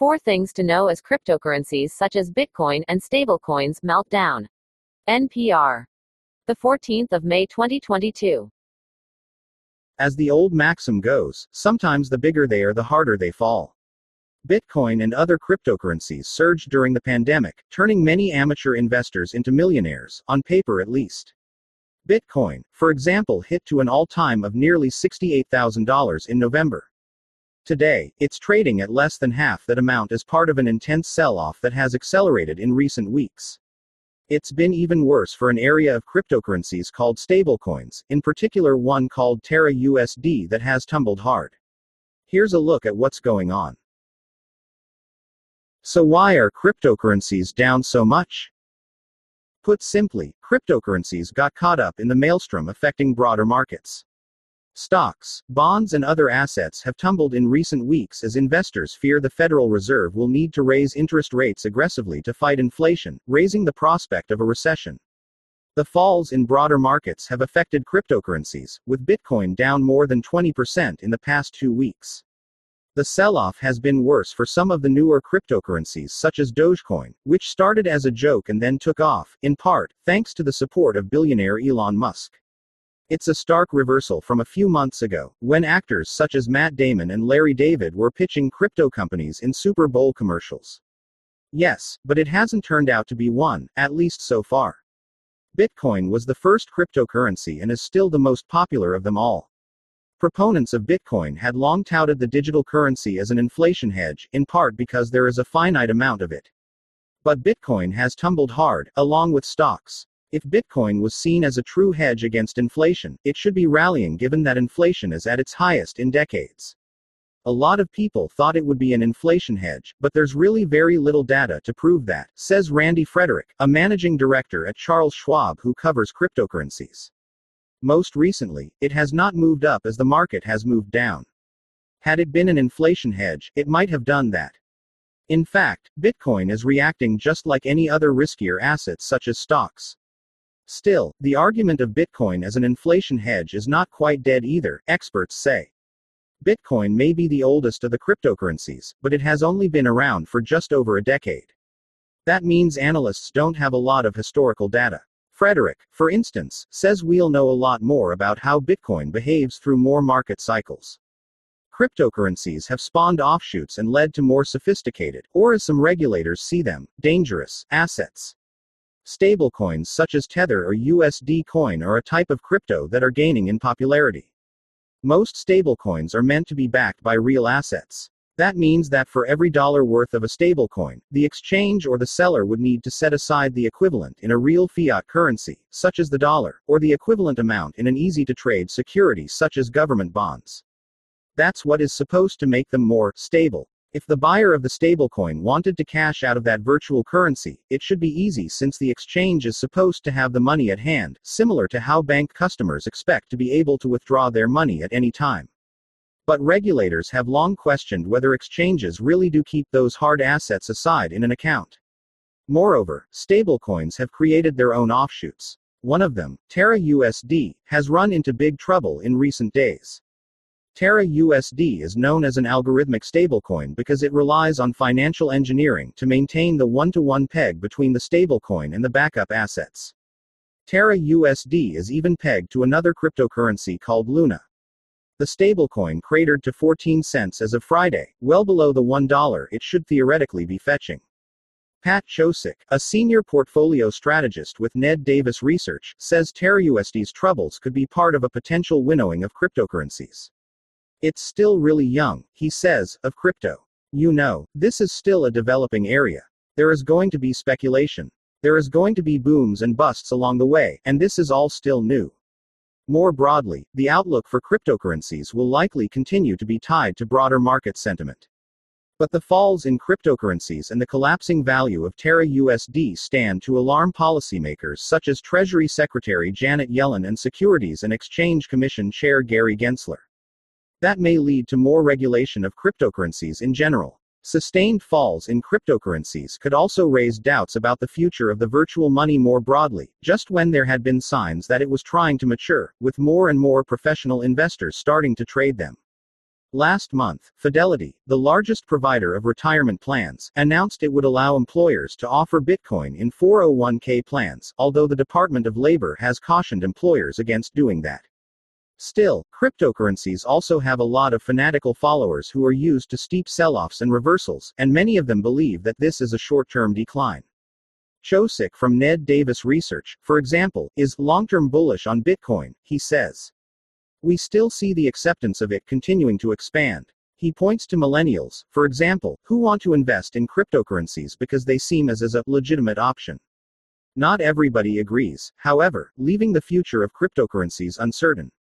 Four things to know as cryptocurrencies such as Bitcoin and stablecoins melt down. NPR. The 14th of May 2022. As the old maxim goes, sometimes the bigger they are, the harder they fall. Bitcoin and other cryptocurrencies surged during the pandemic, turning many amateur investors into millionaires, on paper at least. Bitcoin, for example, hit to an all time of nearly $68,000 in November. Today, it's trading at less than half that amount as part of an intense sell off that has accelerated in recent weeks. It's been even worse for an area of cryptocurrencies called stablecoins, in particular one called Terra USD that has tumbled hard. Here's a look at what's going on. So, why are cryptocurrencies down so much? Put simply, cryptocurrencies got caught up in the maelstrom affecting broader markets. Stocks, bonds, and other assets have tumbled in recent weeks as investors fear the Federal Reserve will need to raise interest rates aggressively to fight inflation, raising the prospect of a recession. The falls in broader markets have affected cryptocurrencies, with Bitcoin down more than 20% in the past two weeks. The sell off has been worse for some of the newer cryptocurrencies such as Dogecoin, which started as a joke and then took off, in part, thanks to the support of billionaire Elon Musk. It's a stark reversal from a few months ago, when actors such as Matt Damon and Larry David were pitching crypto companies in Super Bowl commercials. Yes, but it hasn't turned out to be one, at least so far. Bitcoin was the first cryptocurrency and is still the most popular of them all. Proponents of Bitcoin had long touted the digital currency as an inflation hedge, in part because there is a finite amount of it. But Bitcoin has tumbled hard, along with stocks. If Bitcoin was seen as a true hedge against inflation, it should be rallying given that inflation is at its highest in decades. A lot of people thought it would be an inflation hedge, but there's really very little data to prove that, says Randy Frederick, a managing director at Charles Schwab who covers cryptocurrencies. Most recently, it has not moved up as the market has moved down. Had it been an inflation hedge, it might have done that. In fact, Bitcoin is reacting just like any other riskier asset such as stocks. Still, the argument of Bitcoin as an inflation hedge is not quite dead either, experts say. Bitcoin may be the oldest of the cryptocurrencies, but it has only been around for just over a decade. That means analysts don't have a lot of historical data. Frederick, for instance, says we'll know a lot more about how Bitcoin behaves through more market cycles. Cryptocurrencies have spawned offshoots and led to more sophisticated, or as some regulators see them, dangerous, assets. Stablecoins such as Tether or USD Coin are a type of crypto that are gaining in popularity. Most stablecoins are meant to be backed by real assets. That means that for every dollar worth of a stablecoin, the exchange or the seller would need to set aside the equivalent in a real fiat currency, such as the dollar, or the equivalent amount in an easy to trade security such as government bonds. That's what is supposed to make them more stable. If the buyer of the stablecoin wanted to cash out of that virtual currency, it should be easy since the exchange is supposed to have the money at hand, similar to how bank customers expect to be able to withdraw their money at any time. But regulators have long questioned whether exchanges really do keep those hard assets aside in an account. Moreover, stablecoins have created their own offshoots. One of them, Terra USD, has run into big trouble in recent days. Terra USD is known as an algorithmic stablecoin because it relies on financial engineering to maintain the one to one peg between the stablecoin and the backup assets. Terra USD is even pegged to another cryptocurrency called Luna. The stablecoin cratered to 14 cents as of Friday, well below the $1 it should theoretically be fetching. Pat Tschosik, a senior portfolio strategist with Ned Davis Research, says TerraUSD's troubles could be part of a potential winnowing of cryptocurrencies. It's still really young, he says, of crypto. You know, this is still a developing area. There is going to be speculation. There is going to be booms and busts along the way, and this is all still new. More broadly, the outlook for cryptocurrencies will likely continue to be tied to broader market sentiment. But the falls in cryptocurrencies and the collapsing value of Terra USD stand to alarm policymakers such as Treasury Secretary Janet Yellen and Securities and Exchange Commission Chair Gary Gensler. That may lead to more regulation of cryptocurrencies in general. Sustained falls in cryptocurrencies could also raise doubts about the future of the virtual money more broadly, just when there had been signs that it was trying to mature, with more and more professional investors starting to trade them. Last month, Fidelity, the largest provider of retirement plans, announced it would allow employers to offer Bitcoin in 401k plans, although the Department of Labor has cautioned employers against doing that. Still, cryptocurrencies also have a lot of fanatical followers who are used to steep sell offs and reversals, and many of them believe that this is a short term decline. Tschosik from Ned Davis Research, for example, is long term bullish on Bitcoin, he says. We still see the acceptance of it continuing to expand. He points to millennials, for example, who want to invest in cryptocurrencies because they seem as, as a legitimate option. Not everybody agrees, however, leaving the future of cryptocurrencies uncertain.